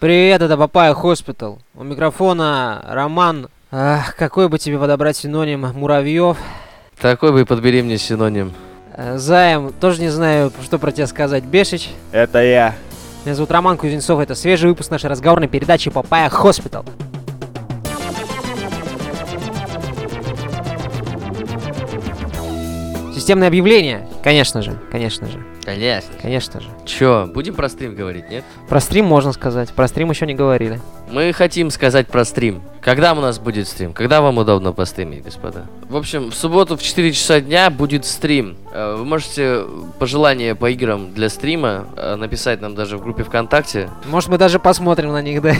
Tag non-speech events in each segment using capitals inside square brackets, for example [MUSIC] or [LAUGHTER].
Привет, это Papaya Hospital. У микрофона Роман. Ах, какой бы тебе подобрать синоним Муравьев? Такой бы подбери мне синоним. Э, Заем, тоже не знаю, что про тебя сказать. Бешич. Это я. Меня зовут Роман Кузнецов. Это свежий выпуск нашей разговорной передачи Papaya Hospital. Системное объявление. Конечно же, конечно же, Конечно. конечно же. Чё, будем про стрим говорить, нет? Про стрим можно сказать. Про стрим еще не говорили. Мы хотим сказать про стрим. Когда у нас будет стрим? Когда вам удобно постримить, господа? В общем, в субботу в 4 часа дня будет стрим. Э, Вы можете пожелания по играм для стрима э, написать нам даже в группе ВКонтакте. Может, мы даже посмотрим на них, да?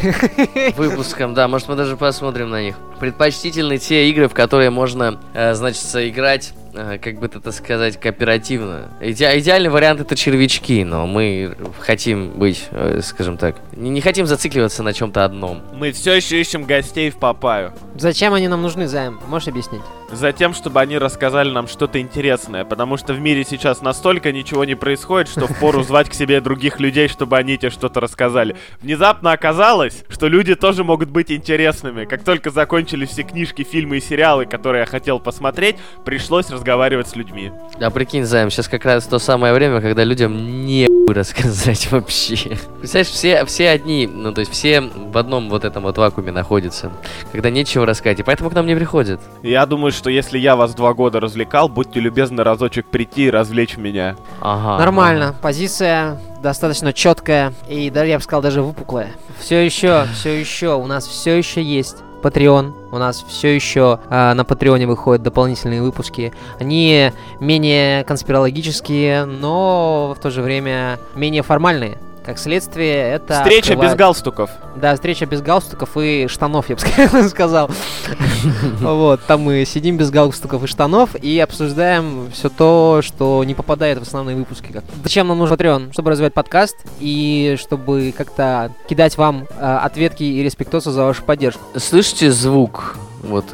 Выпуском, да, может мы даже посмотрим на них. Предпочтительны те игры, в которые можно, э, значит, играть э, как бы это сказать, кооперативно. Иде- идеальный вариант это червячки, но мы хотим быть, э, скажем так, не, не хотим зацикливаться на чем-то одном. Мы все еще ищем гостей в Папаю. Зачем они нам нужны, Займ? Можешь объяснить? Затем, чтобы они рассказали нам что-то интересное, потому что в мире сейчас настолько ничего не происходит, что впору звать к себе других людей, чтобы они тебе что-то рассказали. Внезапно оказалось, что люди тоже могут быть интересными. Как только закончились все книжки, фильмы и сериалы, которые я хотел посмотреть, пришлось разговаривать с людьми. А прикинь, Займ, сейчас как раз то самое время, когда людям не [LAUGHS] рассказать вообще. Представляешь, все, все одни, ну то есть все в одном вот этом вот вакууме находятся, когда нечего рассказать, и поэтому к нам не приходят. Я думаю, что если я вас два года развлекал, будьте любезны разочек прийти и развлечь меня. Ага. Нормально. Позиция достаточно четкая и, даже я бы сказал, даже выпуклая. Все еще, все еще, у нас все еще есть Patreon. У нас все еще а, на Патреоне выходят дополнительные выпуски. Они менее конспирологические, но в то же время менее формальные. Как следствие, это... Встреча без открывает- галстуков. Да, встреча без галстуков и штанов, я бы [LAUGHS] ска- сказал. [LAUGHS] Вот, там мы сидим без галстуков и штанов и обсуждаем все то, что не попадает в основные выпуски. Как- Зачем нам нужен Patreon? Чтобы развивать подкаст и чтобы как-то кидать вам э, ответки и респектосы за вашу поддержку. Слышите звук? Вот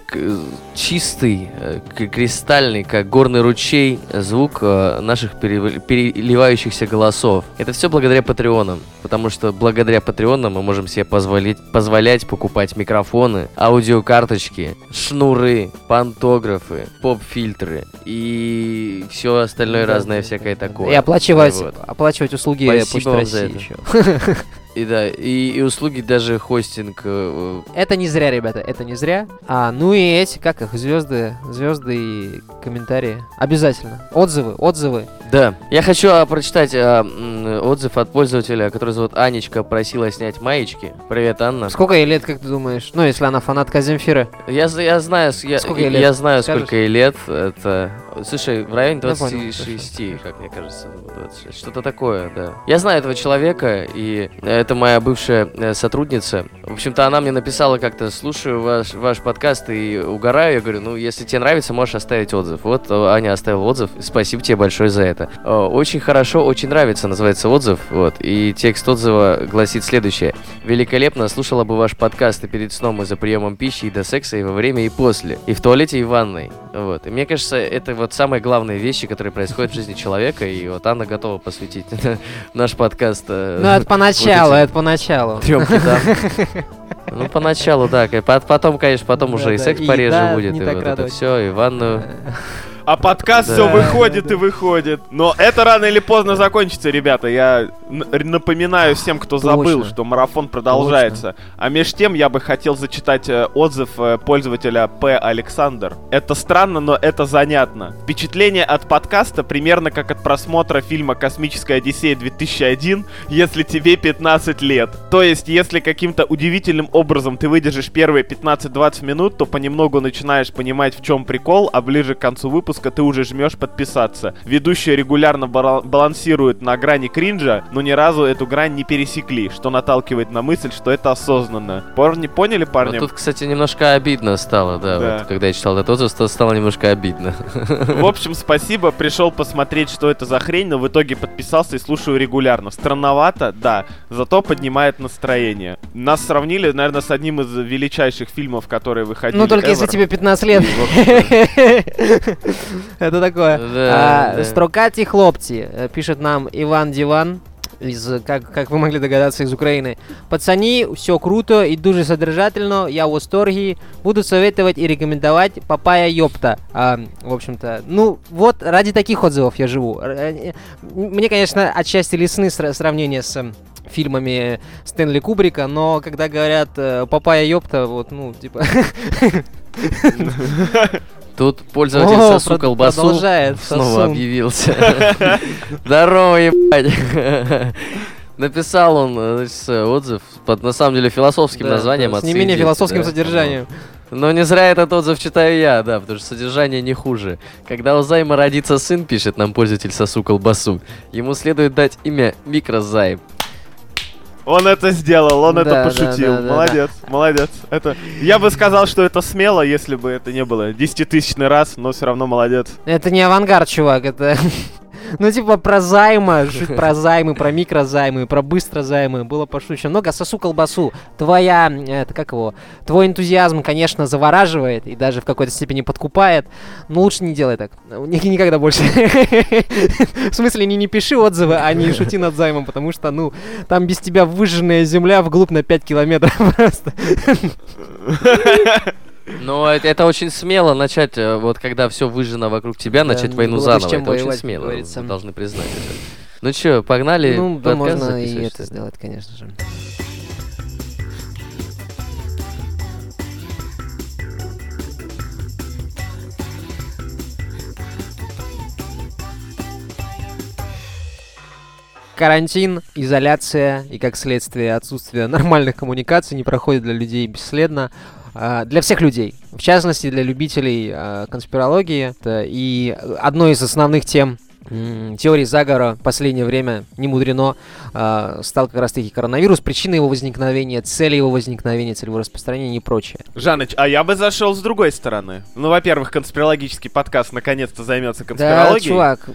чистый, э, кристальный, как горный ручей, звук э, наших переливающихся голосов. Это все благодаря патреонам. Потому что благодаря патреонам мы можем себе позволить, позволять покупать микрофоны, аудиокарточки, шнуры, пантографы, поп-фильтры и все остальное Да, разное всякое такое. И оплачивать, Вот. оплачивать услуги Спасибо Почты России еще. [LAUGHS] И да, и, и услуги даже хостинг э, Это не зря, ребята, это не зря. А, ну и эти, как их, звезды, звезды и комментарии. Обязательно. Отзывы, отзывы. Да, я хочу а, прочитать а, м, отзыв от пользователя, который зовут Анечка, просила снять маечки. Привет, Анна. Сколько ей лет, как ты думаешь? Ну, если она фанатка Земфира. Я, з- я знаю, с- я, Сколько ей я лет? знаю, Скажешь? сколько ей лет. Это, слушай, в районе Я понял, 26, как мне кажется, 26, что-то такое, да. Я знаю этого человека, и это моя бывшая э, сотрудница. В общем-то, она мне написала как-то, слушаю ваш, ваш подкаст и угораю. Я говорю, ну, если тебе нравится, можешь оставить отзыв. Вот э, Аня оставила отзыв. Спасибо тебе большое за это. Э, Очень хорошо, очень нравится, называется отзыв. Вот. И текст отзыва гласит следующее. Великолепно слушала бы ваш подкаст и перед сном, и за приемом пищи, и до секса, и во время, и после. И в туалете, и в ванной. Вот. И мне кажется, это вот самые главные вещи, которые происходят в жизни человека. И вот Анна готова посвятить [LAUGHS] наш подкаст. э, Ну, это [LAUGHS] поначалу, это поначалу. трем. [LAUGHS] Ну, поначалу, да. Потом, конечно, потом уже и секс пореже будет, и вот это все, и ванную. А подкаст Да. все выходит и выходит. Но это рано или поздно закончится, ребята. Я напоминаю всем, кто забыл, что марафон продолжается. А меж тем я бы хотел зачитать э, отзыв э, пользователя П. Александр. Это странно, но это занятно. Впечатление от подкаста примерно как от просмотра фильма «Космическая Одиссея 2001», если тебе 15 лет. То есть, если каким-то удивительным образом ты выдержишь первые 15-20 минут, то понемногу начинаешь понимать, в чем прикол, а ближе к концу выпуска ты уже жмешь подписаться. Ведущие регулярно балансируют на грани кринжа, но ни разу эту грань не пересекли, что наталкивает на мысль, что это осознанно. Парни, поняли, парни? Вот тут, кстати, немножко обидно стало, да. Да. Вот, когда я читал этот отзыв, стало немножко обидно. В общем, спасибо, пришел посмотреть, что это за хрень, но в итоге подписался и слушаю регулярно. Странновато, да, зато поднимает настроение. Нас сравнили, наверное, с одним из величайших фильмов, которые выходили. Ну, только если ever. тебе 15 лет. [LAUGHS] Это такое. Да, А, да. Строкаті хлопці, э, пишет нам Иван Диван. из, как, как вы могли догадаться, из Украины. Пацаны, все круто и дуже содержательно, я в восторге. Буду советовать и рекомендовать Папая Ёпта. А, в общем-то, ну вот ради таких отзывов я живу. Э, мне, конечно, отчасти лесны сравнения с фильмами Стэнли Кубрика, но когда говорят э, «Папая ёпта», вот, ну, типа... [LAUGHS] [LAUGHS] Тут пользователь О, сосу колбасу [LAUGHS] снова сосу. объявился. [LAUGHS] Здорово, ебать. Написал он э, значит, отзыв под, на самом деле, философским да, названием С не менее философским да, содержанием. Но не зря этот отзыв читаю я, да, потому что содержание не хуже. Когда у Займа родится сын, пишет нам пользователь сосу колбасу, ему следует дать имя Микрозайм. Он это сделал, он да, это пошутил. Да, да, молодец, молодец. Это, я бы сказал, что это смело, если бы это не было десятитысячный раз, но все равно молодец. Это не авангард, чувак, это Ну, типа, про займы, про займы, про микрозаймы, про быстрозаймы было пошучено. Много сосу колбасу. Твоя, это как его, твой энтузиазм, конечно, завораживает и даже в какой-то степени подкупает, но лучше не делай так. Никогда больше. [LAUGHS] В смысле, не, не пиши отзывы, а не шути над займом, потому что, ну, там без тебя выжженная земля вглубь на 5 километров [LAUGHS] просто. Но это, это очень смело начать, э, вот когда все выжжено вокруг тебя, начать да, войну заново. Это очень смело, говорится. вы должны признать это. Ну что, погнали? Ну, да, можно и это сделать, конечно же. карантин, изоляция и, как следствие, отсутствие нормальных коммуникаций не проходит для людей бесследно. А, для всех людей, в частности для любителей э, конспирологии. И одной из основных тем теории заговора в последнее время не мудрено э, стал как раз таки коронавирус, причины его возникновения, цели его возникновения, цель его распространения и прочее. Жаныч, а я бы зашел с другой стороны. Ну, во-первых, конспирологический подкаст наконец-то займется конспирологией. Да, чувак.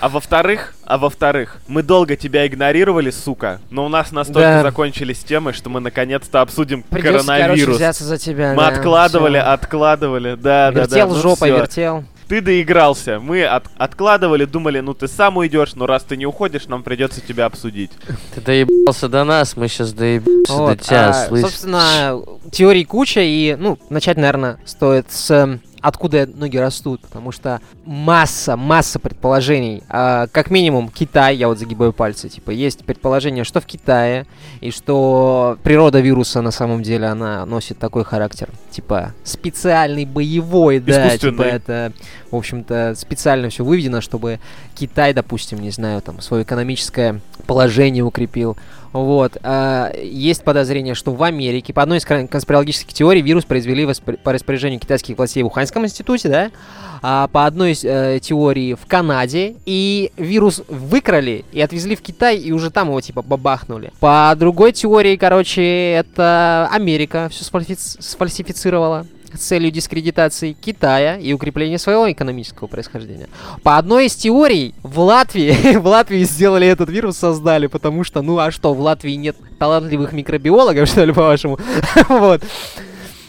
А во-вторых, а во-вторых, мы долго тебя игнорировали, сука, но у нас настолько да. закончились темы, что мы наконец-то обсудим Придется, коронавирус. Короче, взяться за тебя. Мы да, откладывали, все. откладывали, да, вертел да, да. Вертел жопой, ну, вертел ты доигрался. Мы от откладывали, думали, ну ты сам уйдешь, но раз ты не уходишь, нам придется тебя обсудить. Ты доебался до нас, мы сейчас доебемся вот, до тебя, а, слышишь? Собственно, теорий куча, и, ну, начать, наверное, стоит с откуда ноги растут, потому что масса, масса предположений. А, как минимум, Китай, я вот загибаю пальцы, типа, есть предположение, что в Китае, и что природа вируса на самом деле, она носит такой характер, типа, специальный боевой, да, типа, это, в общем-то, специально все выведено, чтобы Китай, допустим, не знаю, там, свое экономическое положение укрепил. Вот. А, есть подозрение, что в Америке, по одной из конспирологических теорий, вирус произвели по распоряжению китайских властей в Уханьском институте, да? А по одной из э, теорий в Канаде, и вирус выкрали и отвезли в Китай, и уже там его типа бабахнули. По другой теории, короче, это Америка все сфальсифицировала. С целью дискредитации Китая и укрепления своего экономического происхождения. По одной из теорий, в Латвии, [LAUGHS] в Латвии сделали этот вирус, создали, потому что, ну а что, в Латвии нет талантливых микробиологов, что ли, по-вашему? [LAUGHS] вот.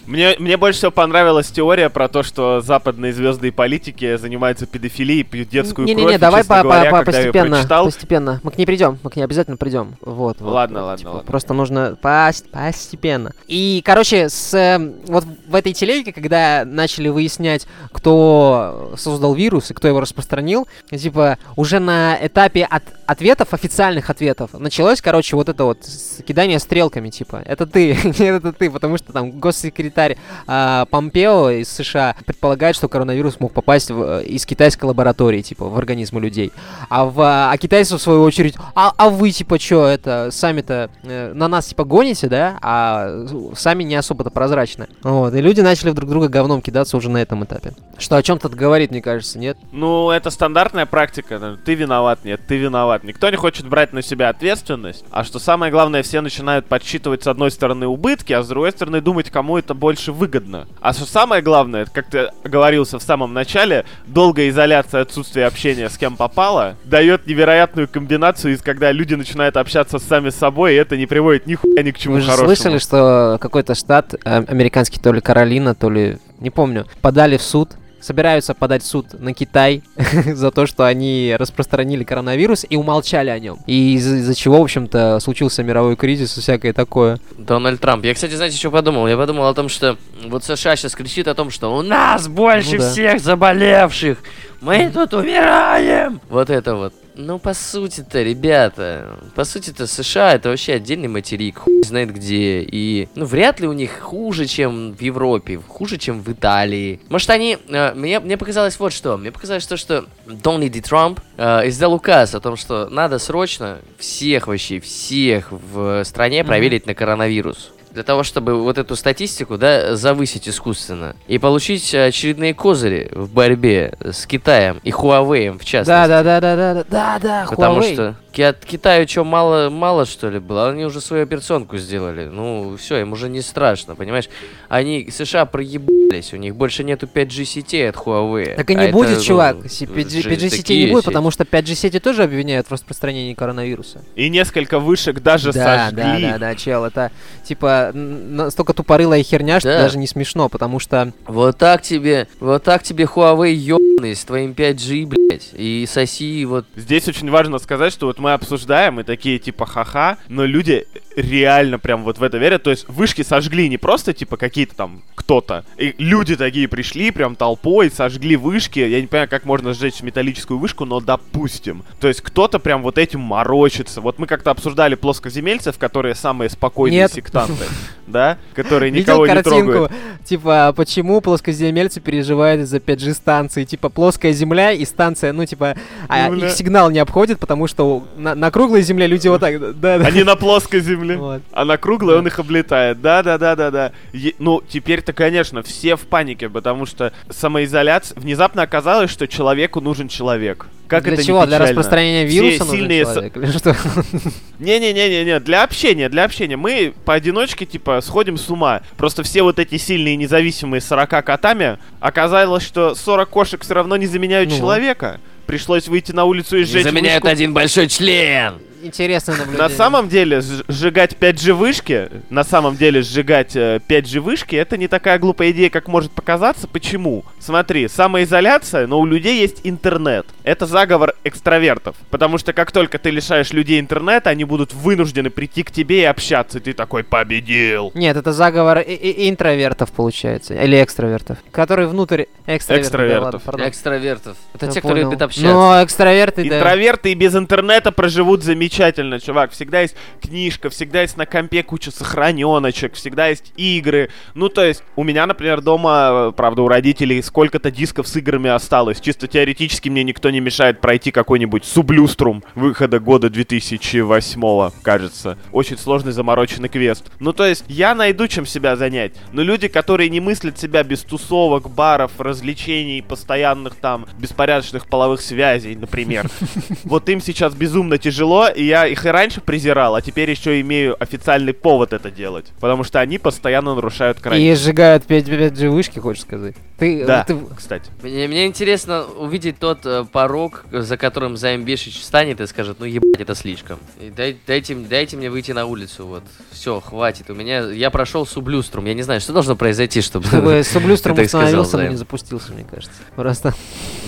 Мне, мне больше всего понравилась теория про то, что западные звезды и политики занимаются педофилией, пьют детскую не, кровь. Не-не-не, давай по, говоря, по, по, постепенно, прочитал... постепенно. Мы к ней придем, мы к ней обязательно придем. Вот, вот. Ладно, вот, ладно, типа, ладно. Просто нужно пасть постепенно. И, короче, с э, вот в этой телеге, когда начали выяснять, кто создал вирус и кто его распространил, типа уже на этапе от ответов, официальных ответов, началось, короче, вот это вот кидание стрелками, типа, это ты, [LAUGHS] это ты, потому что там госсекретарь э, Помпео из США предполагает, что коронавирус мог попасть в, из китайской лаборатории, типа, в организмы людей. А, в, а китайцы, в свою очередь, а, а вы, типа, что, это, сами-то э, на нас, типа, гоните, да, а сами не особо-то прозрачны. Вот, и люди начали друг друга говном кидаться уже на этом этапе. Что о чем-то говорит, мне кажется, нет? Ну, это стандартная практика. Ты виноват, нет, ты виноват. Никто не хочет брать на себя ответственность. А что самое главное, все начинают подсчитывать с одной стороны убытки, а с другой стороны думать, кому это больше выгодно. А что самое главное, как ты говорился в самом начале, долгая изоляция, отсутствие общения с кем попало, дает невероятную комбинацию, из когда люди начинают общаться сами с собой, и это не приводит нихуя ни к чему Вы же хорошему. слышали, что какой-то штат, э, американский, то ли Каролина, то ли, не помню, подали в суд собираются подать в суд на Китай [LAUGHS] за то, что они распространили коронавирус и умолчали о нем. И из- из-за чего, в общем-то, случился мировой кризис и всякое такое. Дональд Трамп. Я, кстати, знаете, что подумал? Я подумал о том, что вот США сейчас кричит о том, что у нас больше Ну да. всех заболевших. Мы тут умираем. Вот это вот. Ну, по сути-то, ребята, по сути-то США это вообще отдельный материк, хуй знает где. И, ну, вряд ли у них хуже, чем в Европе, хуже, чем в Италии. Может, они... э, мне, мне показалось вот что. Мне показалось то, что Дональд Трамп э, издал указ о том, что надо срочно всех вообще, всех в стране проверить на коронавирус. Для того, чтобы вот эту статистику, да, завысить искусственно. И получить очередные козыри в борьбе с Китаем и Huawei в частности. Да, да, да, да, да, да, да, Потому Huawei. что от Китаю что, мало, мало что ли было? Они уже свою операционку сделали. Ну, все, им уже не страшно, понимаешь? Они, США проебались, у них больше нету 5G сетей от Huawei. Так и А не это, будет, ну, чувак. Си- 5G, же 5G сетей не будет, сети. потому что 5G сети тоже обвиняют в распространении коронавируса. И несколько вышек даже да, сожгли. да, да, да, чел, это типа настолько тупорылая херня, что Да. даже не смешно, потому что Вот так тебе, вот так тебе Huawei ёбаный с твоим 5G, блядь, и соси вот Здесь очень важно сказать, что вот мы обсуждаем, и такие типа ха-ха, но люди реально прям вот в это верят. То есть вышки сожгли не просто типа какие-то там кто-то. И люди такие пришли прям толпой, сожгли вышки. Я не понимаю, как можно сжечь металлическую вышку, но допустим. То есть кто-то прям вот этим морочится. Вот мы как-то обсуждали плоскоземельцев, которые самые спокойные Нет. сектанты, [LAUGHS] да? Которые никого не трогают. типа, почему плоскоземельцы переживают из-за 5G станции, типа, плоская земля и станция, ну, типа, а Ну их сигнал не обходит, потому что на, на круглой земле люди вот так, да, да. Они на плоской земле. Вот. А на круглой он их облетает. Да, да, да, да, да. Е- ну, теперь-то, конечно, все в панике, потому что самоизоляция. Внезапно оказалось, что человеку нужен человек. Как Для это чего? Для распространения Все вируса нужен сильные человек? Или что? [LAUGHS] Не-не-не-не-не, для общения, для общения. Мы поодиночке, типа, сходим с ума. Просто все вот эти сильные независимые 40 котами, оказалось, что 40 кошек все равно не заменяют Ну. человека. Пришлось выйти на улицу и сжечь заменяют вышку. один большой член. Интересное наблюдение. На самом деле, сж- сжигать 5G вышки, на самом деле сжигать э, 5G вышки, это не такая глупая идея, как может показаться. Почему? Смотри, самоизоляция, но у людей есть интернет. Это заговор экстравертов. Потому что как только ты лишаешь людей интернета, они будут вынуждены прийти к тебе и общаться. И ты такой победил. Нет, это заговор интровертов, получается. Или экстравертов. Которые внутрь экстравертов. да, Экстравертов. ладно, пардон. Экстравертов. Это Я те, кто понял. любит общаться. Но экстраверты, да. Интроверты и без интернета проживут замечательно, чувак. Всегда есть книжка, всегда есть на компе куча сохраненочек, всегда есть игры. Ну, то есть, у меня, например, дома, э, правда, у родителей сколько-то дисков с играми осталось. Чисто теоретически мне никто не мешает пройти какой-нибудь Сублюструм выхода года 2008, кажется. Очень сложный замороченный квест. Ну, то есть, я найду чем себя занять. Но люди, которые не мыслят себя без тусовок, баров, развлечений, постоянных там беспорядочных половых связей, например, [LAUGHS] вот им сейчас безумно тяжело, и я их и раньше презирал, а теперь еще имею официальный повод это делать. Потому что они постоянно нарушают край. И сжигают 5, 5G вышки, хочешь сказать? Ты, Да, ты- кстати. Мне, мне интересно увидеть тот э, порог, за которым Займ Бешич встанет и скажет, ну ебать, это слишком. И дай- дайте, дайте мне выйти на улицу, вот. Все, хватит. У меня, я прошел сублюструм. Я не знаю, что должно произойти, чтобы... чтобы [LAUGHS] сказал, установился, но не запустился, мне кажется. Просто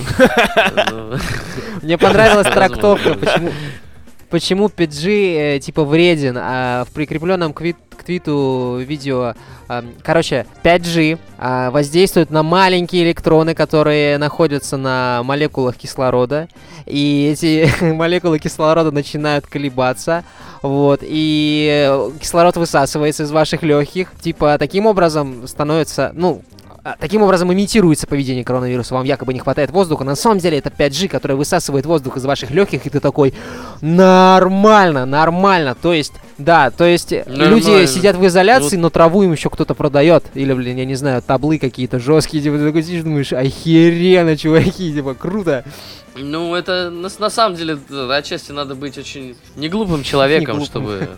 [LAUGHS] Ну, мне понравилась трактовка, почему, почему 5G э, типа вреден, а в прикрепленном к, вит- к твиту видео, а, короче, 5G а, воздействует на маленькие электроны, которые находятся на молекулах кислорода, и эти [LAUGHS] молекулы кислорода начинают колебаться, вот, и э, кислород высасывается из ваших легких, типа таким образом становится, ну, Таким образом имитируется поведение коронавируса. Вам якобы не хватает воздуха. На самом деле это 5G, который высасывает воздух из ваших легких, и ты такой нормально, нормально. То есть, да, то есть э, люди Нормально. сидят в изоляции, но траву им еще кто-то продает. Или, блин, я не знаю, таблы какие-то жесткие. Типа, ты такой сидишь, думаешь, охеренно, чуваки, [LAUGHS] типа, круто. Ну, это на, на самом деле отчасти надо быть очень не глупым человеком, глупым. чтобы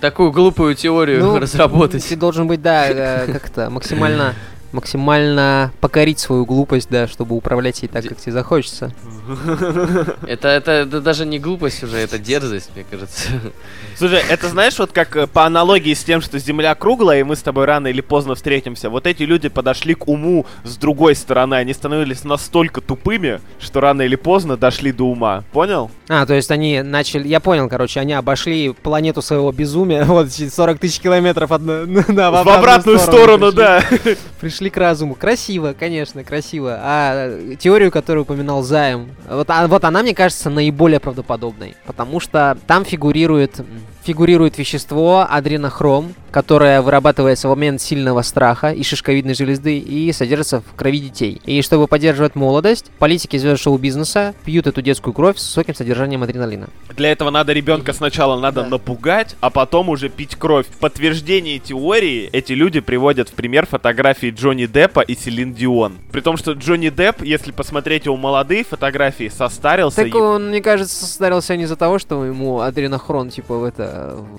такую глупую теорию Ну, [LAUGHS] разработать. Ты должен быть, да, э, как-то максимально [LAUGHS] максимально покорить свою глупость, да, чтобы управлять ей так, как тебе захочется. [LAUGHS] Это, это, это даже не глупость уже, это дерзость, мне кажется. [LAUGHS] Слушай, это знаешь, вот как э, по аналогии с тем, что Земля круглая, и мы с тобой рано или поздно встретимся, вот эти люди подошли к уму с другой стороны, они становились настолько тупыми, что рано или поздно дошли до ума. Понял? А, то есть они начали... Я понял, короче, они обошли планету своего безумия, [LAUGHS] вот 40 тысяч километров от... Да, В обратную сторону, пришли. да. Пришли к разуму. Красиво, конечно, красиво. А э, теорию, которую упоминал Заем, вот, а- вот она, мне кажется, наиболее правдоподобной. Потому что там фигурирует, фигурирует вещество адренохром, которое вырабатывается в момент сильного страха и шишковидной железы и содержится в крови детей. И чтобы поддерживать молодость, политики звезд шоу-бизнеса пьют эту детскую кровь с высоким содержанием адреналина. Для этого надо ребенка сначала надо Да. напугать, а потом уже пить кровь. В подтверждение теории эти люди приводят в пример фотографии Джонни Деппа и Селин Дион. При том, что Джонни Депп, если посмотреть его молодые фотографии, состарился. Так и- он, мне кажется, состарился не из-за того, что ему адренохрон, типа, в это,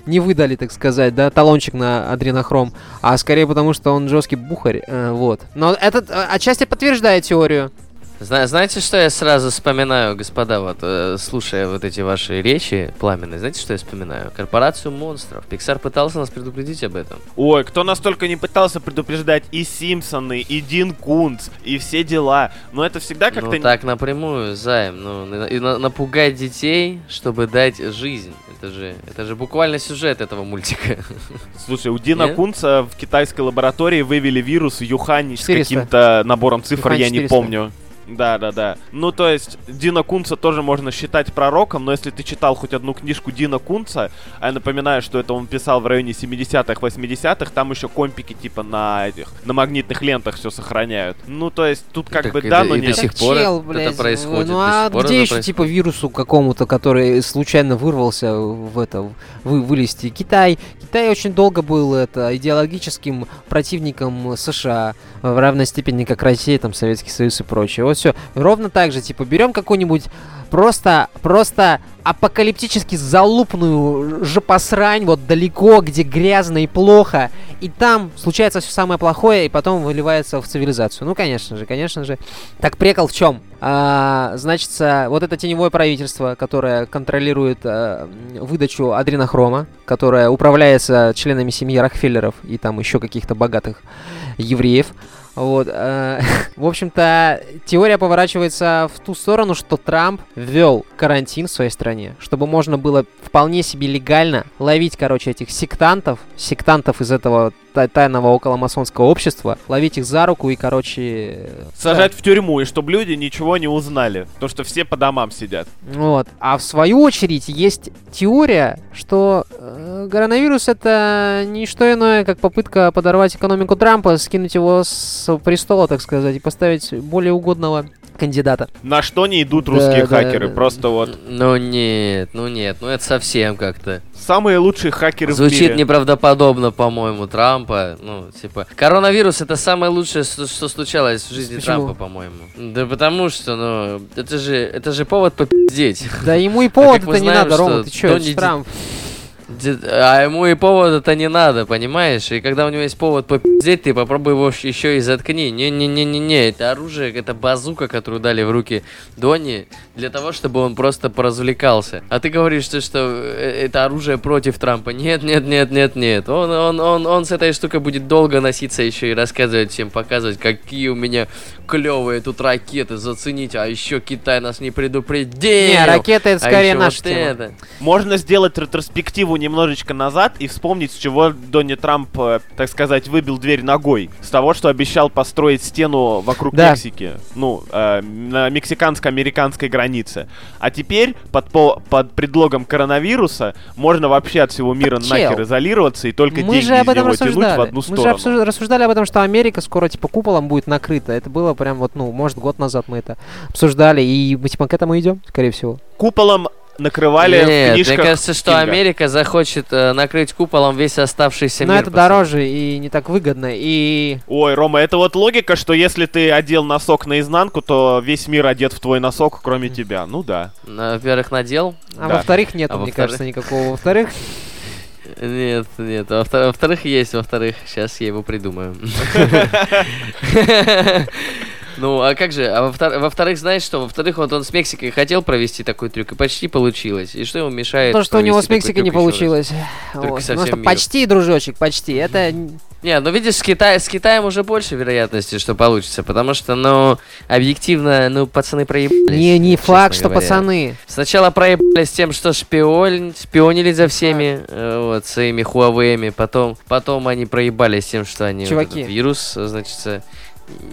не выдали, так сказать, да, талончик на адренохром, а скорее потому, что он жесткий бухарь, э, вот. Но этот э, отчасти подтверждает теорию. Зна- знаете, что я сразу вспоминаю, господа, вот э, слушая вот эти ваши речи пламенные, знаете, что я вспоминаю? Корпорацию монстров. Пиксар пытался нас предупредить об этом. Ой, кто нас только не пытался предупреждать и Симпсоны, и Дин Кунц, и все дела. Но это всегда как-то... Ну так напрямую, займ, ну на- и на- напугать детей, чтобы дать жизнь. Это же, это же буквально сюжет этого мультика. [LAUGHS] Слушай, у Дина Нет? Кунца в китайской лаборатории вывели вирус Юхань с 400. каким-то набором цифр, Юхань я не 400. помню. Да, да, да. Ну, то есть, Дина Кунца тоже можно считать пророком, но если ты читал хоть одну книжку Дина Кунца, а я напоминаю, что это он писал в районе 70-х, 80-х, там еще компики типа на этих, на магнитных лентах все сохраняют. Ну, то есть, тут как Так бы и да, до- но и до нет. сих Так, пор чел, это блядь, происходит, Ну до а где еще происходит. типа вирусу какому-то, который случайно вырвался в это, вы, вылезти? Китай. Китай очень долго был это идеологическим противником США в равной степени, как Россия, там Советский Союз и прочее. Вот все. Ровно так же, типа, берем какую-нибудь просто, просто апокалиптически залупную жопосрань, вот далеко, где грязно и плохо, и там случается все самое плохое, и потом выливается в цивилизацию. Ну, конечно же, конечно же. Так прикол в чем? А, значит, вот это теневое правительство, которое контролирует а, выдачу адренохрома, которое управляется членами семьи Рокфеллеров и там еще каких-то богатых евреев. Вот, э, [LAUGHS] в общем-то, теория поворачивается в ту сторону, что Трамп ввел карантин в своей стране, чтобы можно было вполне себе легально ловить, короче, этих сектантов, сектантов из этого та- тайного околомасонского общества, ловить их за руку и, короче... э, Сажать в тюрьму, и чтобы люди ничего не узнали. Потому что все по домам сидят. Вот. А в свою очередь есть теория, что э, коронавирус это не что иное, как попытка подорвать экономику Трампа, скинуть его с престола, так сказать, и поставить более угодного кандидата. На что не идут Да, русские да, хакеры? да. Просто вот Ну нет, ну нет, ну это совсем как-то. самые лучшие хакеры в Звучит мире. неправдоподобно, по-моему, Трампа. Ну, типа, коронавирус это самое лучшее, что, что случалось в жизни Почему? Трампа, по-моему. Да потому что, ну, это же, это же повод попиздеть. Да ему и повод как мы это не знаем, надо, Рома, ты чё, ж Трамп. А ему и повод это не надо, понимаешь? И когда у него есть повод попиздеть, ты попробуй его еще и заткни. Не-не-не-не-не, это оружие, это базука, которую дали в руки Донни, для того, чтобы он просто поразвлекался. А ты говоришь, что, что э, это оружие против Трампа. Нет, нет, нет, нет, нет. Он, он, он, он с этой штукой будет долго носиться еще и рассказывать всем, показывать, какие у меня клевые тут ракеты, зацените. А еще Китай нас не предупредил. Не, ракеты это А скорее ещё наша вот тема. это. Можно сделать ретроспективу немножечко назад и вспомнить, с чего Донни Трамп, э, так сказать, выбил дверь ногой. С того, что обещал построить стену вокруг Да. Мексики. Ну, э, на мексиканско-американской границе. А теперь под, по- под предлогом коронавируса можно вообще от всего мира Так, нахер чел, изолироваться и только Мы деньги же об из этом него тянуть в рассуждали. одну Мы же сторону. рассуждали об этом, что Америка скоро типа куполом будет накрыта. Это было прям вот, ну, может, год назад мы это обсуждали, и мы типа к этому идем, скорее всего. Куполом накрывали в Нет, книжках мне кажется, что Кинга. Америка захочет э, накрыть куполом весь оставшийся Но мир. это пацаны. дороже и не так выгодно. И Ой, Рома, это вот логика, что если ты одел носок наизнанку, то весь мир одет в твой носок, кроме тебя. Ну да. Во-первых, надел. а Да. во-вторых, нет, А мне во-вторых? кажется, никакого. Во-вторых, Нет, нет. а во-вторых, есть, во-вторых, сейчас я его придумаю. [LAUGHS] [LAUGHS] Ну, а как же? А во-втор- во-вторых, знаешь что? Во-вторых, вот он с Мексикой хотел провести такой трюк, и почти получилось. И что ему мешает То, что у него с Мексикой не получилось. Вот. со Ну что, почти, дружочек, почти. Это Не, ну видишь, с, Китай, с Китаем уже больше вероятности, что получится, потому что, ну, объективно, ну, пацаны проебались. не, не факт, что говоря. пацаны. Сначала проебались тем, что шпион, шпионили за всеми, э, вот, своими Huawei, потом, потом они проебались тем, что они вот Чуваки. этот вирус, значит,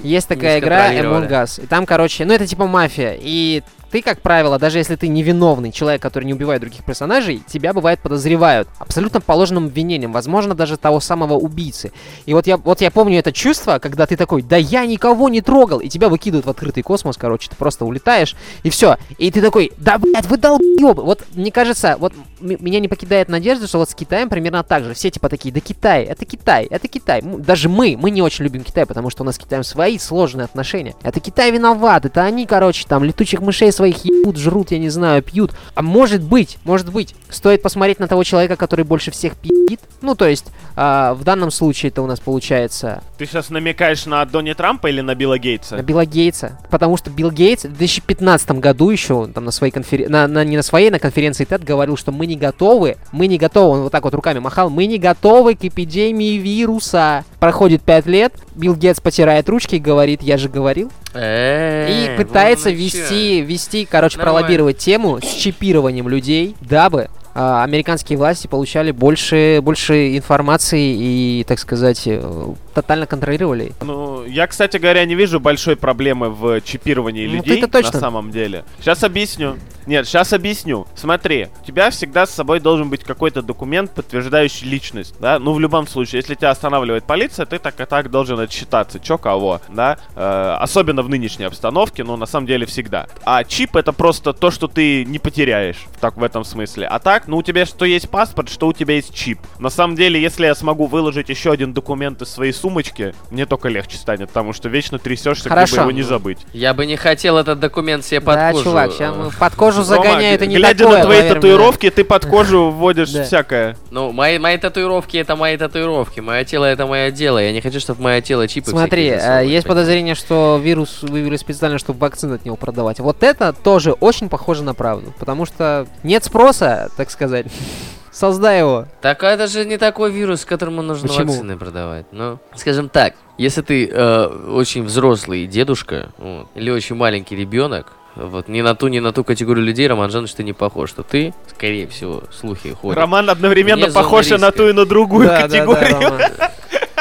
Есть такая игра. Among Us. И там, короче, ну это типа мафия. И ты, как правило, даже если ты невиновный человек, который не убивает других персонажей, тебя бывает подозревают абсолютно положенным обвинением, возможно, даже того самого убийцы. И вот я, вот я помню это чувство, когда ты такой, да я никого не трогал, и тебя выкидывают в открытый космос, короче, ты просто улетаешь, и все. И ты такой, да, блядь, вы долбёбы. Вот, мне кажется, вот меня не покидает надежда, что вот с Китаем примерно так же. Все типа такие, да Китай, это Китай, это Китай. Даже мы, мы не очень любим Китай, потому что у нас с Китаем свои сложные отношения. Это Китай виноват, это они, короче, там летучих мышей своих ебут, жрут, я не знаю, пьют. А может быть, может быть, стоит посмотреть на того человека, который больше всех пьет. Ну, то есть, а, в данном случае это у нас получается Ты сейчас намекаешь на Донни Трампа или на Билла Гейтса? на Билла Гейтса. Потому что Билл Гейтс в 2015 году еще, там на своей конференции, на, на- не на своей, на конференции TED говорил, что мы не готовы, мы не готовы, он вот так вот руками махал, мы не готовы к эпидемии вируса. Проходит 5 лет, Билл Гейтс потирает ручки и говорит, я же говорил. И пытается вести, вести, короче, пролоббировать тему с чипированием людей, дабы а, американские власти получали больше, больше информации и, так сказать, э, тотально контролировали. Ну, я, кстати говоря, не вижу большой проблемы в чипировании Ну, людей ты-то точно. на самом деле. Сейчас объясню. Нет, сейчас объясню. Смотри, у тебя всегда с собой должен быть какой-то документ, подтверждающий личность, да? Ну, в любом случае, если тебя останавливает полиция, ты так и так должен отсчитаться, чё кого, да? Э, особенно в нынешней обстановке, но на самом деле всегда. А чип это просто то, что ты не потеряешь, так в этом смысле. А так, ну, у тебя что есть паспорт, что у тебя есть чип. На самом деле, если я смогу выложить еще один документ из своей сумочки, мне только легче станет, потому что вечно трясешься, Хорошо. его не забыть. Я бы не хотел этот документ себе под да, кожу. чувак, сейчас э, мы под кожу загоняют, и не глядя такое, на твои поверь мне. татуировки, ты под кожу вводишь всякое. Ну, мои, мои татуировки это мои татуировки. Мое тело это мое дело. Я не хочу, чтобы мое тело чипы Смотри, э, есть подозрение, что вирус вывели специально, чтобы вакцины от него продавать. Вот это тоже очень похоже на правду, потому что нет спроса, так сказать. [LAUGHS] Создай его. Так а это же не такой вирус, которому нужно Почему? вакцины продавать. Ну, скажем так, если ты э, очень взрослый дедушка вот, или очень маленький ребенок, вот ни на ту, ни на ту категорию людей, Роман Жанович, ты не похож, что ты, скорее всего, слухи ходят. Роман одновременно Вне похож и на ту, и на другую категорию. Рома. [LAUGHS]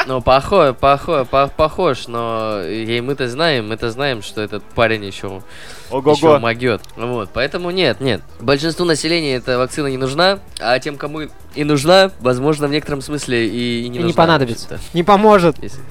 Ну, похож, похож, похож, но и мы-то знаем, мы-то знаем, что этот парень еще Ого-го. могет. Вот, поэтому нет, нет. Большинству населения эта вакцина не нужна, а тем, кому и нужна, возможно, в некотором смысле и, и не И не нужна, понадобится. в общем-то. Не поможет. Если-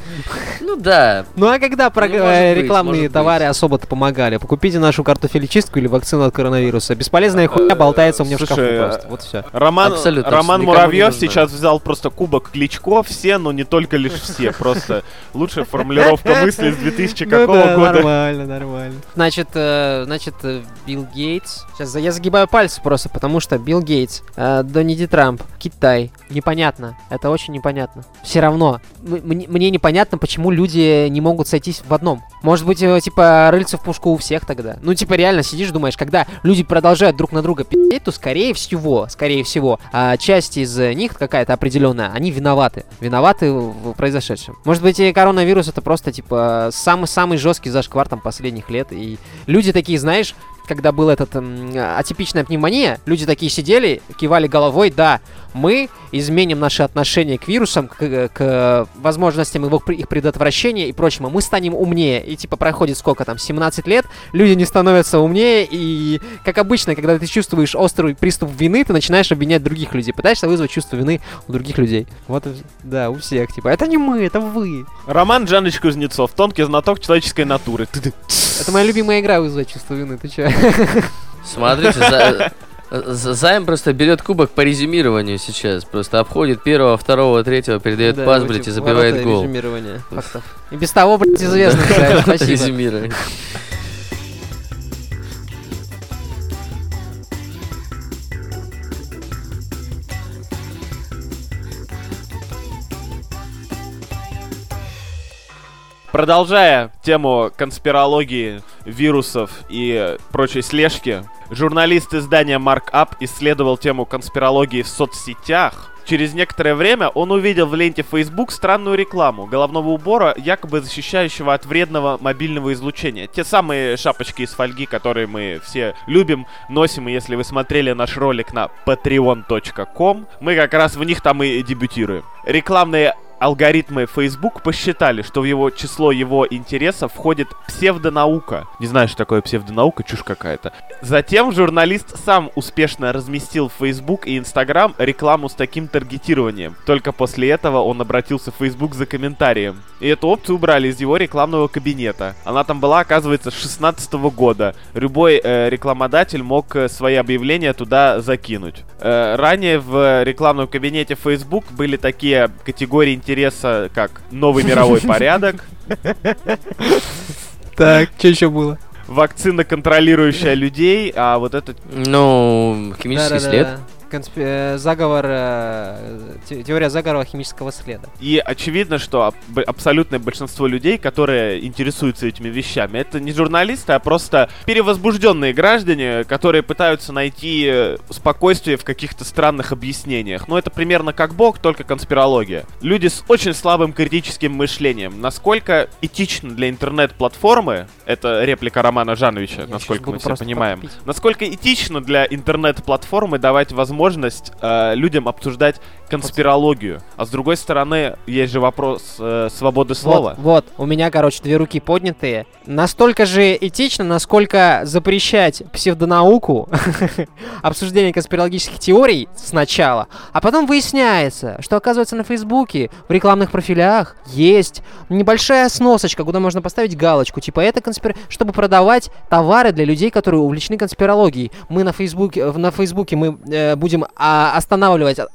Ну да, Ну а когда про- Ну, э, рекламные товары быть. особо-то помогали? Покупите нашу картофелечистку или вакцину от коронавируса. Бесполезная хуйня болтается у меня в шкафу просто. Вот все. Роман, Абсолютно, Роман не Муравьев сейчас взял просто кубок Кличко, все, но не только лишь все, просто лучшая формулировка мысли с 2000 какого года. Нормально, нормально. Значит, э, значит, э, Билл Гейтс. Сейчас я загибаю пальцы просто, потому что Билл Гейтс, э, Дональд Трамп, Китай. Непонятно. Это очень непонятно. Все равно. м- мне, непонятно, почему люди не могут сойтись в одном. Может быть, э, типа, рыльца в пушку у всех тогда. Ну, типа, реально сидишь, думаешь, когда люди продолжают друг на друга пи***ть, то, скорее всего, скорее всего, а, часть из э, них какая-то определенная, они виноваты. Виноваты в произошедшем. Может быть, и коронавирус это просто, типа, самый-самый жесткий зашквар там последних лет. И люди такие, знаешь, когда была эта атипичная пневмония, люди такие сидели, кивали головой, да, мы изменим наши отношения к вирусам, к, к возможностям его, их предотвращения и прочему. Мы станем умнее. И типа проходит сколько там, 17 лет, люди не становятся умнее, и как обычно, когда ты чувствуешь острый приступ вины, ты начинаешь обвинять других людей, пытаешься вызвать чувство вины у других людей. Вот, и- да, у всех, типа, это не мы, это вы. Роман Джаныч Кузнецов, тонкий знаток человеческой натуры. Это моя любимая игра вызвать чувство вины, ты чё? смотрите, за- Займ просто берет кубок по резюмированию сейчас. Просто обходит первого, второго, третьего, передает Да, пас, блядь, и забивает гол. резюмирования фактов. И без того, блядь, известно. Резюмирование. Продолжая тему конспирологии, вирусов и прочей слежки, журналист издания Markup исследовал тему конспирологии в соцсетях. Через некоторое время он увидел в ленте Facebook странную рекламу головного убора, якобы защищающего от вредного мобильного излучения. Те самые шапочки из фольги, которые мы все любим, носим, и если вы смотрели наш ролик на patreon.com, мы как раз в них там и дебютируем. Рекламные алгоритмы Facebook посчитали, что в его число его интересов входит псевдонаука. Не знаю, что такое псевдонаука, чушь какая-то. Затем журналист сам успешно разместил в Facebook и Instagram рекламу с таким таргетированием. Только после этого он обратился в Facebook за комментарием. И эту опцию убрали из его рекламного кабинета. Она там была, оказывается, с 16 года. Любой э, рекламодатель мог э, свои объявления туда закинуть. Э, ранее в рекламном кабинете Facebook были такие категории интереса, как новый мировой [LAUGHS] порядок, Так, что еще было? вакцина, контролирующая [LAUGHS] людей, а вот это Ну, химический след. Конспи- э, заговор, э, те- теория заговора химического следа. И очевидно, что абсолютное большинство людей, которые интересуются этими вещами, это не журналисты, а просто перевозбужденные граждане, которые пытаются найти э, спокойствие в каких-то странных объяснениях. Но это примерно как Бог, только конспирология. Люди с очень слабым критическим мышлением. Насколько этично для интернет-платформы, это реплика Романа Жановича, Я насколько мы все понимаем, пока пить. насколько этично для интернет-платформы давать возможность э, людям обсуждать конспирологию. А с другой стороны, есть же вопрос э, свободы слова. Вот, вот, у меня, короче, две руки поднятые. Настолько же этично, насколько запрещать псевдонауку, [LAUGHS] обсуждение конспирологических теорий сначала, а потом выясняется, что, оказывается, на Фейсбуке, в рекламных профилях есть небольшая сносочка, куда можно поставить галочку, типа это конспир... чтобы продавать товары для людей, которые увлечены конспирологией. Мы на Фейсбуке, на Фейсбуке мы э, будем а, останавливать а,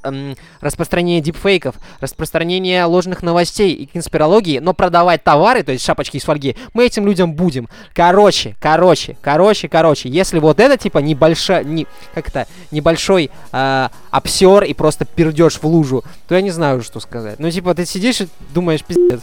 распространение дипфейков, распространение ложных новостей и конспирологии, но продавать товары, то есть шапочки из фольги, мы этим людям будем. Короче, короче, короче, короче, если вот это типа небольшой, не, как это, небольшой а, обсер и просто пердешь в лужу, то я не знаю, что сказать. Ну типа ты сидишь и думаешь, пиздец.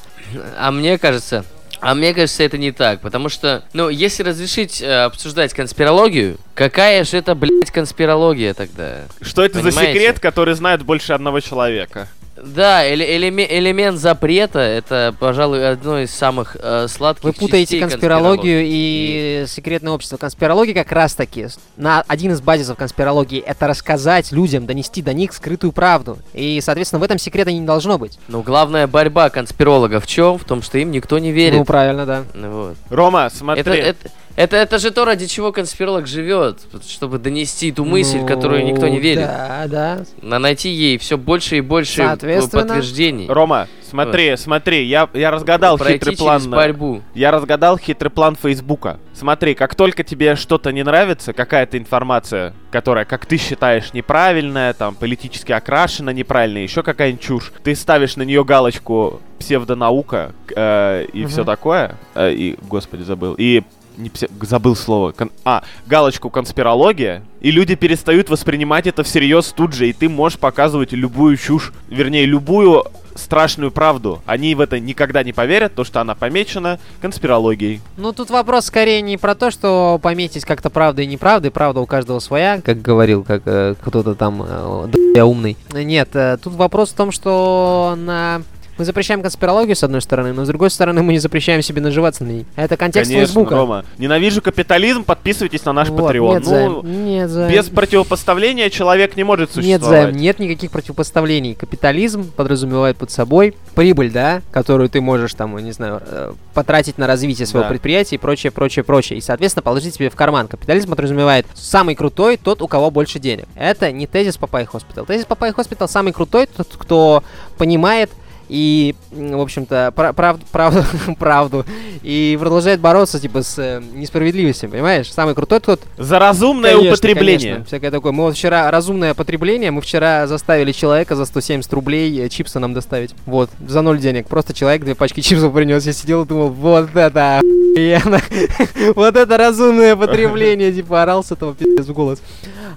А мне кажется, а мне кажется, это не так, потому что, ну, если разрешить э, обсуждать конспирологию, какая же это, блядь, конспирология тогда? Что это за Понимаете? секрет, который знает больше одного человека? Да, эле- элеме- элемент запрета это, пожалуй, одно из самых э, сладких Вы путаете частей конспирологию конспирологии. и секретное общество. Конспирология как раз таки на один из базисов конспирологии это рассказать людям, донести до них скрытую правду. И, соответственно, в этом секрета не должно быть. Ну, главная борьба конспирологов в чем? В том, что им никто не верит. Ну, правильно, да. Вот. Рома, смотри. Это, это, это, это же то, ради чего конспиролог живет, вот чтобы донести ту мысль, в которую никто не Ну, верит. Да, да. На найти ей все больше и больше э, подтверждений. Рома, смотри, смотри, я, я разгадал Пройти хитрый через план. борьбу. Я разгадал хитрый план Фейсбука. Смотри, как только тебе что-то не нравится, какая-то информация, которая, как ты считаешь, неправильная, там, политически окрашена неправильно, еще какая-нибудь чушь, ты ставишь на нее галочку псевдонаука э, и Мгм. все такое, э, и, господи, забыл, и не псе- забыл слово. Кон- а, галочку конспирология, и люди перестают воспринимать это всерьез тут же, и ты можешь показывать любую чушь, вернее, любую страшную правду. Они в это никогда не поверят, то что она помечена конспирологией. Ну, тут вопрос скорее не про то, что пометить как-то правда и неправда, и правда у каждого своя, как говорил как э, кто-то там э, д***я умный. Нет, э, тут вопрос в том, что на... Мы запрещаем конспирологию, с одной стороны, но с другой стороны мы не запрещаем себе наживаться на ней. Это контекст Конечно, Фейсбука. Рома. Ненавижу капитализм, подписывайтесь на наш Вот, Patreon. Нет, Ну, Займ, нет, Займ. без противопоставления человек не может Нет, существовать. Займ, нет никаких противопоставлений. Капитализм подразумевает под собой прибыль, да, которую ты можешь там, не знаю, э, потратить на развитие своего Да. предприятия и прочее, прочее, прочее. И, соответственно, положить себе в карман. Капитализм подразумевает самый крутой тот, у кого больше денег. Это не тезис Papaya Hospital. Тезис Papaya Hospital самый крутой тот, кто понимает и, в общем-то, пра- прав- прав- [LAUGHS] правду. И продолжает бороться, типа, с э, несправедливостью, понимаешь? Самый крутой тот, За разумное Конечно, употребление. конечно, всякое такое. Мы вот вчера разумное потребление, мы вчера заставили человека за 170 рублей э, чипсы нам доставить. Вот, за ноль денег. Просто человек две пачки чипсов принес. Я сидел и думал, вот это охуенно. [LAUGHS] Вот это разумное потребление, [LAUGHS] типа орал с этого пиздец в голос.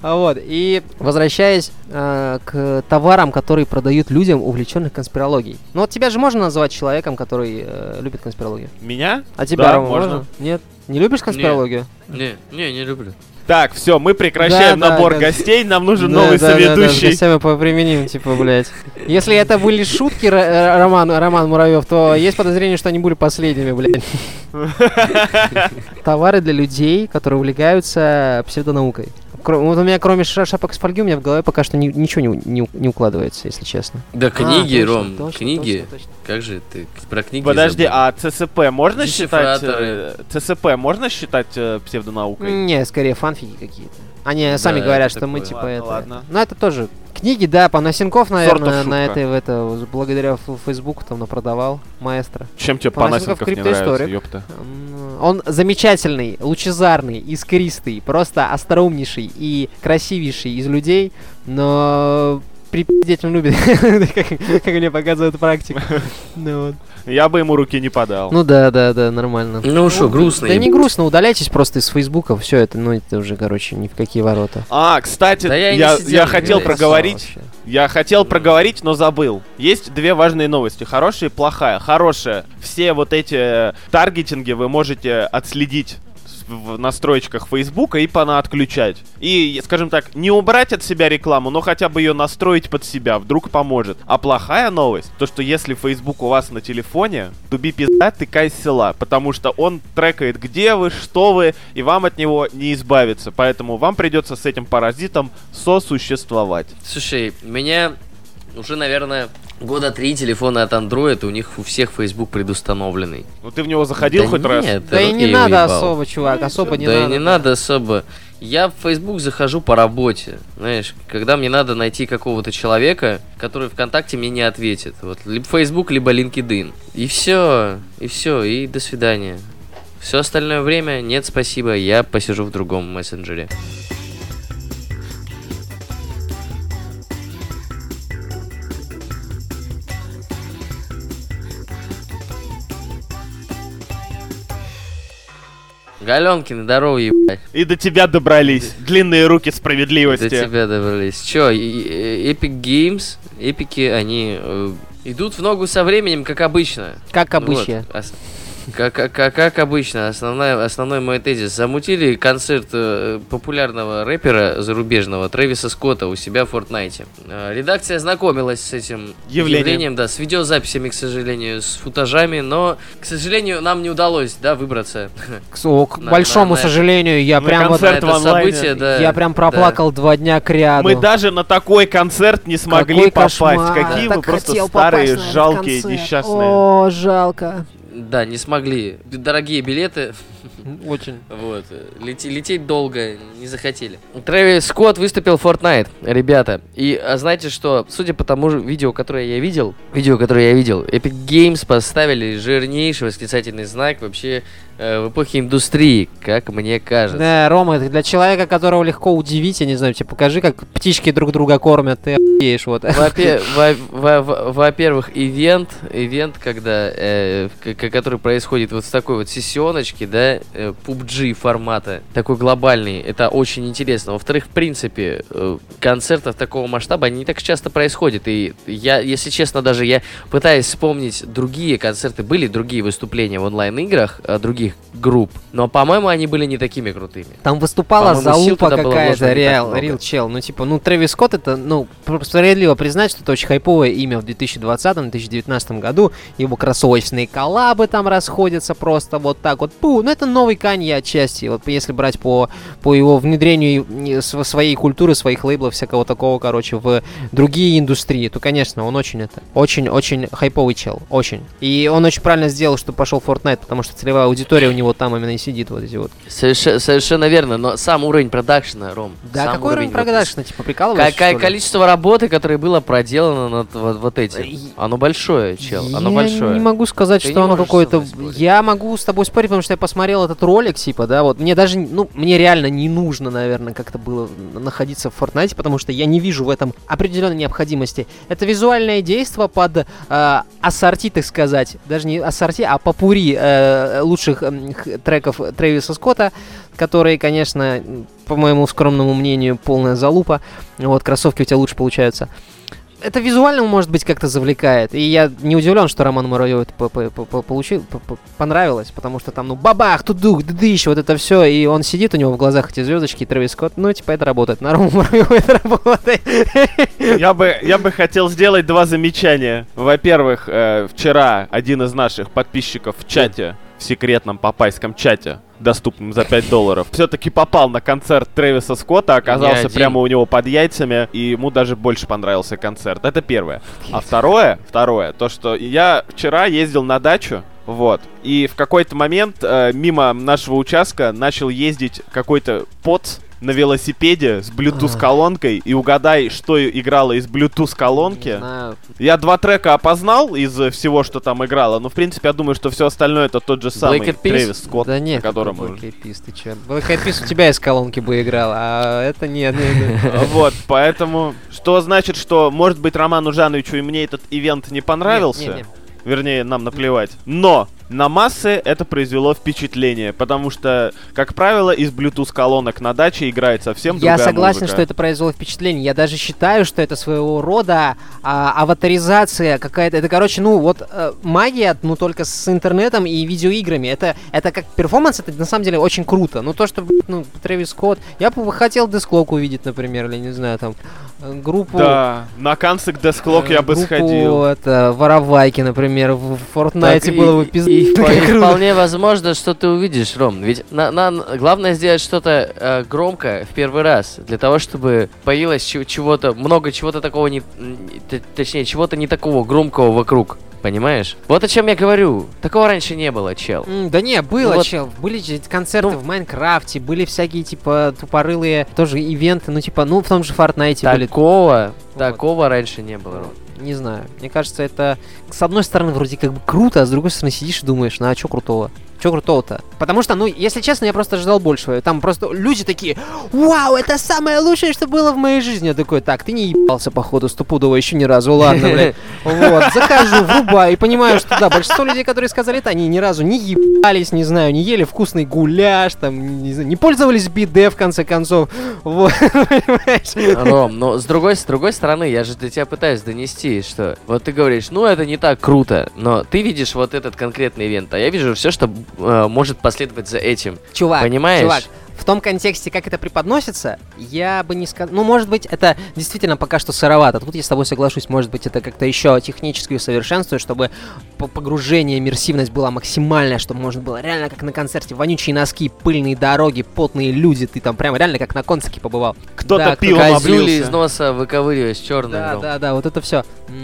А Вот, и возвращаясь э, к товарам, которые продают людям, увлеченных конспирологией. Ну вот тебя же можно назвать человеком, который э, любит конспирологию. Меня? А тебя, Да, Рома, можно. можно? Нет? Не любишь конспирологию? Не, не, не люблю. Так, все, мы прекращаем Да, да, набор да. гостей, нам нужен Да, новый да, да, да, с соведущий. гостями поприменим, типа, блядь. Если это были шутки, э, Роман, Роман Муравьев, то есть подозрение, что они были последними, блядь. [LAUGHS] Товары для людей, которые увлекаются псевдонаукой. Кро- Вот у меня, кроме ша- шапок с фольги, у меня в голове пока что ни- ничего не, не не укладывается, если честно. Да книги, А, точно, Ром, точно, книги. точно, точно. Как же ты про книги Подожди, забыл? а ЦСП можно считать... Э, ЦСП можно считать э, псевдонаукой? Не, скорее фанфики какие-то. Они сами Да, говорят, это что мы типа Ладно, это. ладно. Ну это тоже книги, да, Панасенков, наверное, на этой в это благодаря Фейсбуку там напродавал маэстро. Чем тебе Панасенков Панасенков не нравится, ёпта? Он замечательный, лучезарный, искристый, просто остроумнейший и красивейший из людей, но припиздеть он любит, [LAUGHS] как, как мне показывает практика. [LAUGHS] Ну, вот. Я бы ему руки не подал. Ну да, да, да, нормально. Ну что, грустно. Да не грустно, удаляйтесь просто из Фейсбука, все это, ну это уже, короче, ни в какие ворота. А, кстати, Да я хотел проговорить. Вообще. Я хотел проговорить, но забыл. Есть две важные новости. Хорошая и плохая. Хорошая. Все вот эти э, таргетинги вы можете отследить в настроечках Фейсбука и понаотключать. И, скажем так, не убрать от себя рекламу, но хотя бы ее настроить под себя, вдруг поможет. А плохая новость, то что если Facebook у вас на телефоне, туби пизда, тыкай села, потому что он трекает, где вы, что вы, и вам от него не избавиться. Поэтому вам придется с этим паразитом сосуществовать. Слушай, меня уже, наверное, года три телефона от Android, у них у всех Facebook предустановленный. Ну ты в него заходил Да хоть раз? нет, Да и не надо ебал. особо, чувак, особо не да надо. и не надо особо. Я в Facebook захожу по работе, знаешь, когда мне надо найти какого-то человека, который ВКонтакте мне не ответит. Вот, либо Facebook, либо LinkedIn. И все, и все, и до свидания. Все остальное время нет, спасибо, я посижу в другом мессенджере. Галенкин, здорово, ебать. И до тебя добрались. Длинные руки справедливости. До тебя добрались. И- Epic Games, эпики, они э, идут в ногу со временем, как обычно. Как Вот, обычно. ос- Как, как, как, обычно, основная, основной мой тезис. Замутили концерт э, популярного рэпера зарубежного Трэвиса Скотта у себя в Фортнайте. Э, редакция знакомилась с этим Явлением. явлением, да, с видеозаписями, к сожалению, с футажами, но, к сожалению, нам не удалось, да, выбраться. К, к [LAUGHS] на- большому на- на- сожалению, я на прям вот... это онлайне. событие, да. Я прям проплакал два дня к ряду. Мы даже на такой концерт не смогли Какой попасть. кошмар. Какие Так вы просто старые, жалкие, концерт. несчастные. О, жалко. Да, не смогли. Дорогие билеты, [LAUGHS] Очень. Вот, лети- лететь долго не захотели. Трэвис Скотт выступил в Fortnite, ребята. И а знаете что, судя по тому же видео, которое я видел, видео, которое я видел, Epic Games поставили жирнейший восклицательный знак вообще в эпохе индустрии, как мне кажется. Да, Рома, это для человека, которого легко удивить, я не знаю, тебе покажи, как птички друг друга кормят, ты охуеешь, вот. Во-пе- [LAUGHS] во- во- во- Во-первых, ивент, ивент, когда, э, который происходит вот в такой вот сессионочке, да, э, PUBG формата, такой глобальный, это очень интересно. Во-вторых, в принципе, э, концертов такого масштаба они не так часто происходят, и я, если честно, даже я пытаюсь вспомнить другие концерты, были другие выступления в онлайн-играх э, других групп, но, по-моему, они были не такими крутыми. Там выступала залупа какая-то, реал, рил чел. Ну, типа, ну, Трэвис Скотт это, ну, пр- справедливо признать, что это очень хайповое имя в 2020-2019 году. Его кроссовочные коллабы там расходятся просто вот так вот. Пу, ну, это новый Канье отчасти. Вот если брать по, по его внедрению своей культуры, своих лейблов, всякого такого, короче, в другие индустрии, то, конечно, он очень это, очень-очень хайповый чел, очень. И он очень правильно сделал, что пошел в Fortnite, потому что целевая аудитория у него там именно и сидит, вот эти вот. Совершенно, совершенно верно, но сам уровень продакшена, Ром, Да, сам какой уровень вот продакшна, типа, прикалываешься, Какое количество работы, которое было проделано над вот, вот этим? Оно большое, чел, оно я большое. не могу сказать, Ты что оно какое-то... Я могу с тобой спорить, потому что я посмотрел этот ролик, типа, да, вот. Мне даже, ну, мне реально не нужно, наверное, как-то было находиться в Fortnite, потому что я не вижу в этом определенной необходимости. Это визуальное действие под э, ассорти, так сказать. Даже не ассорти, а попури э, лучших треков Трэвиса Скотта, которые, конечно, по моему скромному мнению, полная залупа. Вот, кроссовки у тебя лучше получаются. это визуально, может быть, как-то завлекает. И я не удивлен, что Роман Муравьев это по- по- по- получил, по- по- понравилось, потому что там, ну, бабах, тудух, дыдыщ, вот это все, и он сидит, у него в глазах эти звездочки, и Трэвис Скотт, ну, типа, это работает. На Рому Муравьеву это работает. Я бы, я бы хотел сделать два замечания. Во-первых, э, вчера один из наших подписчиков в чате, в секретном папайском чате, доступном за 5 долларов, все-таки попал на концерт Трэвиса Скотта, оказался прямо у него под яйцами, и ему даже больше понравился концерт. Это первое. А второе, второе, то, что я вчера ездил на дачу, вот. И в какой-то момент э, мимо нашего участка начал ездить какой-то пот на велосипеде с Bluetooth колонкой и угадай, что играло из Bluetooth колонки. Я два трека опознал из всего, что там играло, но в принципе я думаю, что все остальное это тот же самый? Трэвис Скотт, да нет, о котором Black Eyed Peas, ты чё? Black Eyed Peas у тебя из колонки бы играл, а это нет. [LAUGHS] Вот, поэтому, что значит, что, может быть, Роману Жановичу и мне этот ивент не понравился? Вернее, нам наплевать. Но на массы это произвело впечатление, потому что, как правило, из Bluetooth колонок на даче играет совсем Я другая согласен, музыка. что это произвело впечатление. Я даже считаю, что это своего рода а, аватаризация какая-то. Это, короче, ну вот э, магия, ну только с интернетом и видеоиграми. Это, это как перформанс, это на самом деле очень круто. Ну то, что, ну, Трэвис Скотт. Я бы хотел Десклок увидеть, например, или не знаю, там э, группу. Да, на концерт Десклок э, я бы группу, сходил. Это воровайки, например, в Fortnite Так, было бы пиздато. И [LAUGHS] вполне, возможно, что ты увидишь, Ром. Ведь на, на- главное сделать что-то э, громко в первый раз, для того, чтобы появилось чего-то, много чего-то такого, не, точнее, чего-то не такого громкого вокруг. Понимаешь? Вот о чем я говорю. Такого раньше не было, чел. М, Да не, было, вот- чел. Были концерты Ну- в Майнкрафте, были всякие, типа, тупорылые тоже ивенты, ну, типа, ну, в том же Фортнайте были. Такого, Вот. такого раньше не было, Ром. Не знаю. Мне кажется, это, с одной стороны, вроде как бы круто, а с другой стороны, сидишь и думаешь, ну, а чё крутого? Чё крутого-то? Потому что, ну, если честно, я просто ожидал большего. Там просто люди такие, вау, это самое лучшее, что было в моей жизни. Я такой, так, ты не ебался, походу, стопудово еще ни разу, ладно, блядь. [LAUGHS] Вот, захожу, врубаю и понимаю, что, да, большинство людей, которые сказали это, они ни разу не ебались, не знаю, не ели вкусный гуляш, там, не, не пользовались биде, в конце концов. Вот, [LAUGHS] понимаешь? Ром, но с другой, с другой стороны, я же до тебя пытаюсь донести, что вот ты говоришь, ну это не так круто, но ты видишь вот этот конкретный ивент, а я вижу все, что э, может последовать за этим. Чувак, Понимаешь? чувак, в том контексте, как это преподносится, я бы не сказал... Ну, может быть, это действительно пока что сыровато. Тут я с тобой соглашусь, может быть, это как-то еще технически усовершенствовать, чтобы по- погружение, иммерсивность была максимальная, чтобы можно было реально как на концерте. Вонючие носки, пыльные дороги, потные люди. Ты там прямо реально как на концерте побывал. Кто-то Да, пивом Козюли облился. из носа выковыриваясь черным. Да, да, да, вот это все.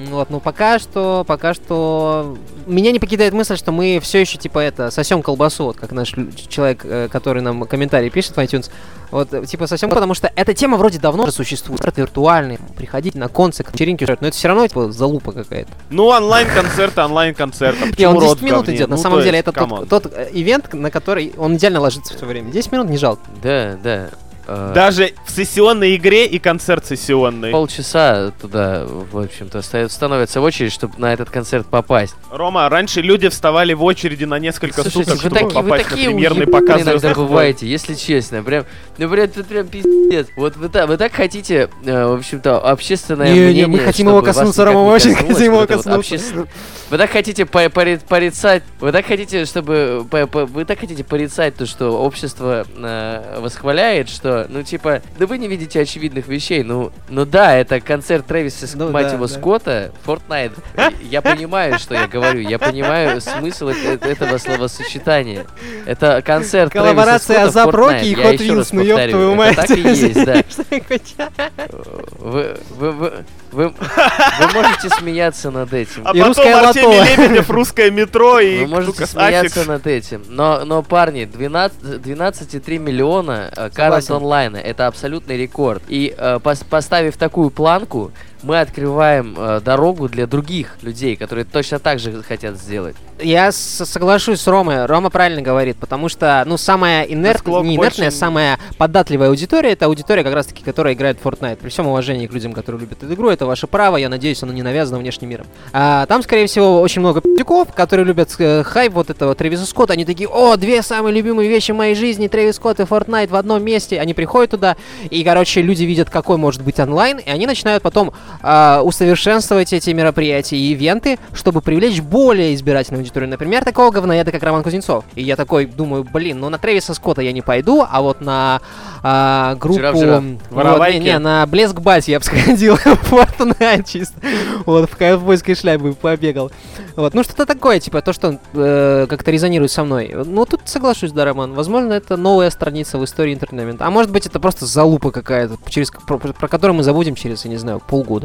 Вот, ну пока что, пока что меня не покидает мысль, что мы все еще типа это сосем колбасу, вот как наш человек, э, который нам комментарий пишет в iTunes. Вот, э, типа сосем, потому что эта тема вроде давно уже существует. Это виртуальный, приходить на концерт, вечеринки, но это все равно типа залупа какая-то. Ну, онлайн-концерт, онлайн-концерт. А Не, он 10 рот в минут говне? идет. На Ну, самом деле, есть, это тот, тот э, ивент, на который он идеально ложится все время. 10 минут не жалко. Да, да. Э, Даже в сессионной игре и концерт сессионный. Полчаса туда, в общем-то, становятся в очередь, чтобы на этот концерт попасть. Рома, раньше люди вставали в очереди на несколько Слушайте, суток, вы чтобы такие, вы попасть такие на премьерный показ иногда бываете, если честно. Прям, ну, прям, тут прям пиздец. Вот вы, так- вы так хотите, э, в общем-то, общественное Не, не, мнение, мы хотим его коснуться, Рома, не очень хотим его это коснуться. Вы так хотите по- пори- порицать, вы так хотите, чтобы, вы так хотите порицать то, что общество э, восхваляет, что, ну, типа, да вы не видите очевидных вещей, ну, ну да, это концерт Трэвиса, Ну мать да, его, да. Скотта, Fortnite. Я понимаю, что я говорю, я понимаю смысл этого словосочетания. Это концерт Коллаборация Азап Роки и Fortnite. Я Hot еще Wheels, ну ёб твою это мать. так и [LAUGHS] есть, да. Вы, вы, можете смеяться над этим. А И потом русское Артемий лото. Лебедев, русское метро и Вы можете Лукас смеяться Аффикс. над этим. Но, но парни, 12 12,3 миллиона э, карт онлайна. Это абсолютный рекорд. И э, пос- поставив такую планку, мы открываем э, дорогу для других людей, которые точно так же хотят сделать. Я соглашусь с Ромой. Рома правильно говорит, потому что, ну, самая инерт... Не инертная, больше- самая податливая аудитория, это аудитория как раз-таки, которая играет в Fortnite. При всем уважении к людям, которые любят эту игру, это ваше право, я надеюсь, оно не навязано внешним миром. А, там, скорее всего, очень много пи***ков, которые любят э, хайп вот этого Трэвиса Скотта. Они такие, о, две самые любимые вещи в моей жизни, Трэвис Скотт и Fortnite в одном месте. Они приходят туда, и, короче, люди видят, какой может быть онлайн, и они начинают потом а, усовершенствовать эти мероприятия и ивенты, чтобы привлечь более избирательную аудиторию. Например, такого говноеда, как Роман Кузнецов. И я такой думаю, блин, ну на Трэвиса Скотта я не пойду, а вот на а, группу... Вчера-вчера. вот, Воровайки. не, не, на Блеск Бать я бы [LAUGHS] сходил в Fortnite чисто. Вот, в ковбойской шляпе побегал. Вот, ну что-то такое, типа, то, что э, как-то резонирует со мной. Ну, тут соглашусь, да, Роман. Возможно, это новая страница в истории интернета. А может быть, это просто залупа какая-то, через, про, про которую мы забудем через, я не знаю, полгода.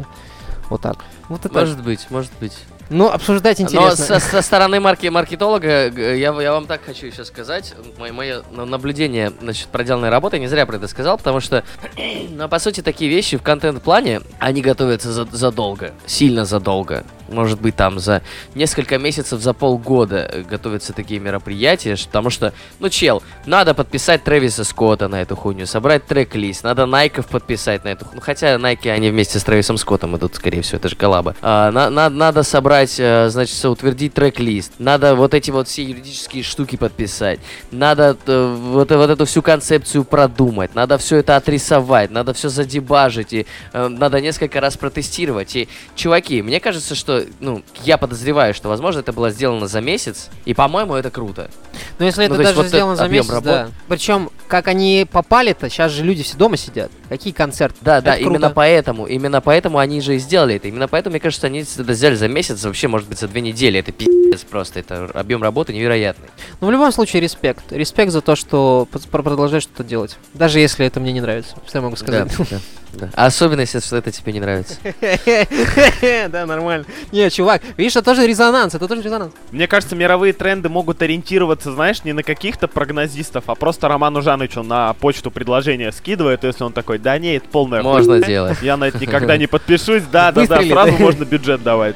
Вот так. Вот это. Может быть, может быть. Ну, обсуждать Но интересно. со, со стороны марки маркетолога я, я вам так хочу сейчас сказать. Мое, мое на- наблюдение насчет проделанной работы, я не зря про это сказал, потому что, [CLEARS THROAT] ну, по сути, такие вещи в контент-плане, они готовятся за- задолго, сильно задолго. Может быть, там за несколько месяцев, за полгода э, готовятся такие мероприятия, потому что, ну, чел, надо подписать Трэвиса Скотта на эту хуйню, собрать трек-лист, надо Найков подписать на эту ху- Ну, хотя Найки, они вместе с Трэвисом Скоттом идут, скорее всего, это же коллаба. А, на- на- надо собрать, э, значит, утвердить трек-лист, надо вот эти вот все юридические штуки подписать, надо вот, вот эту всю концепцию продумать, надо все это отрисовать, надо все задебажить, и э, надо несколько раз протестировать. И, чуваки, мне кажется, что, ну, я подозреваю, что, возможно, это было сделано за месяц, и, по-моему, это круто. Ну, если Ну, это даже вот сделано за месяц, работ. да. Причем, как они попали-то, сейчас же люди все дома сидят. Какие концерты? Да, да, Это именно круто. поэтому, именно поэтому они же и сделали это. Именно поэтому, мне кажется, они это сделали за месяц, вообще, может быть, за две недели. Это пиздец просто, это объем работы невероятный. Ну, в любом случае, респект. Респект за то, что продолжаешь что-то делать. Даже если это мне не нравится. Что я могу сказать? Да, да, да. Особенно, если что это тебе не нравится. [LAUGHS] Да, нормально. Не, чувак, видишь, это тоже резонанс, это тоже резонанс. Мне кажется, мировые тренды могут ориентироваться, знаешь, не на каких-то прогнозистов, а просто Роману Жанычу на почту предложение скидывает, если он такой, да не, это полная Можно хуйня, делать. Я на это никогда не подпишусь, да, да, да, сразу можно бюджет давать.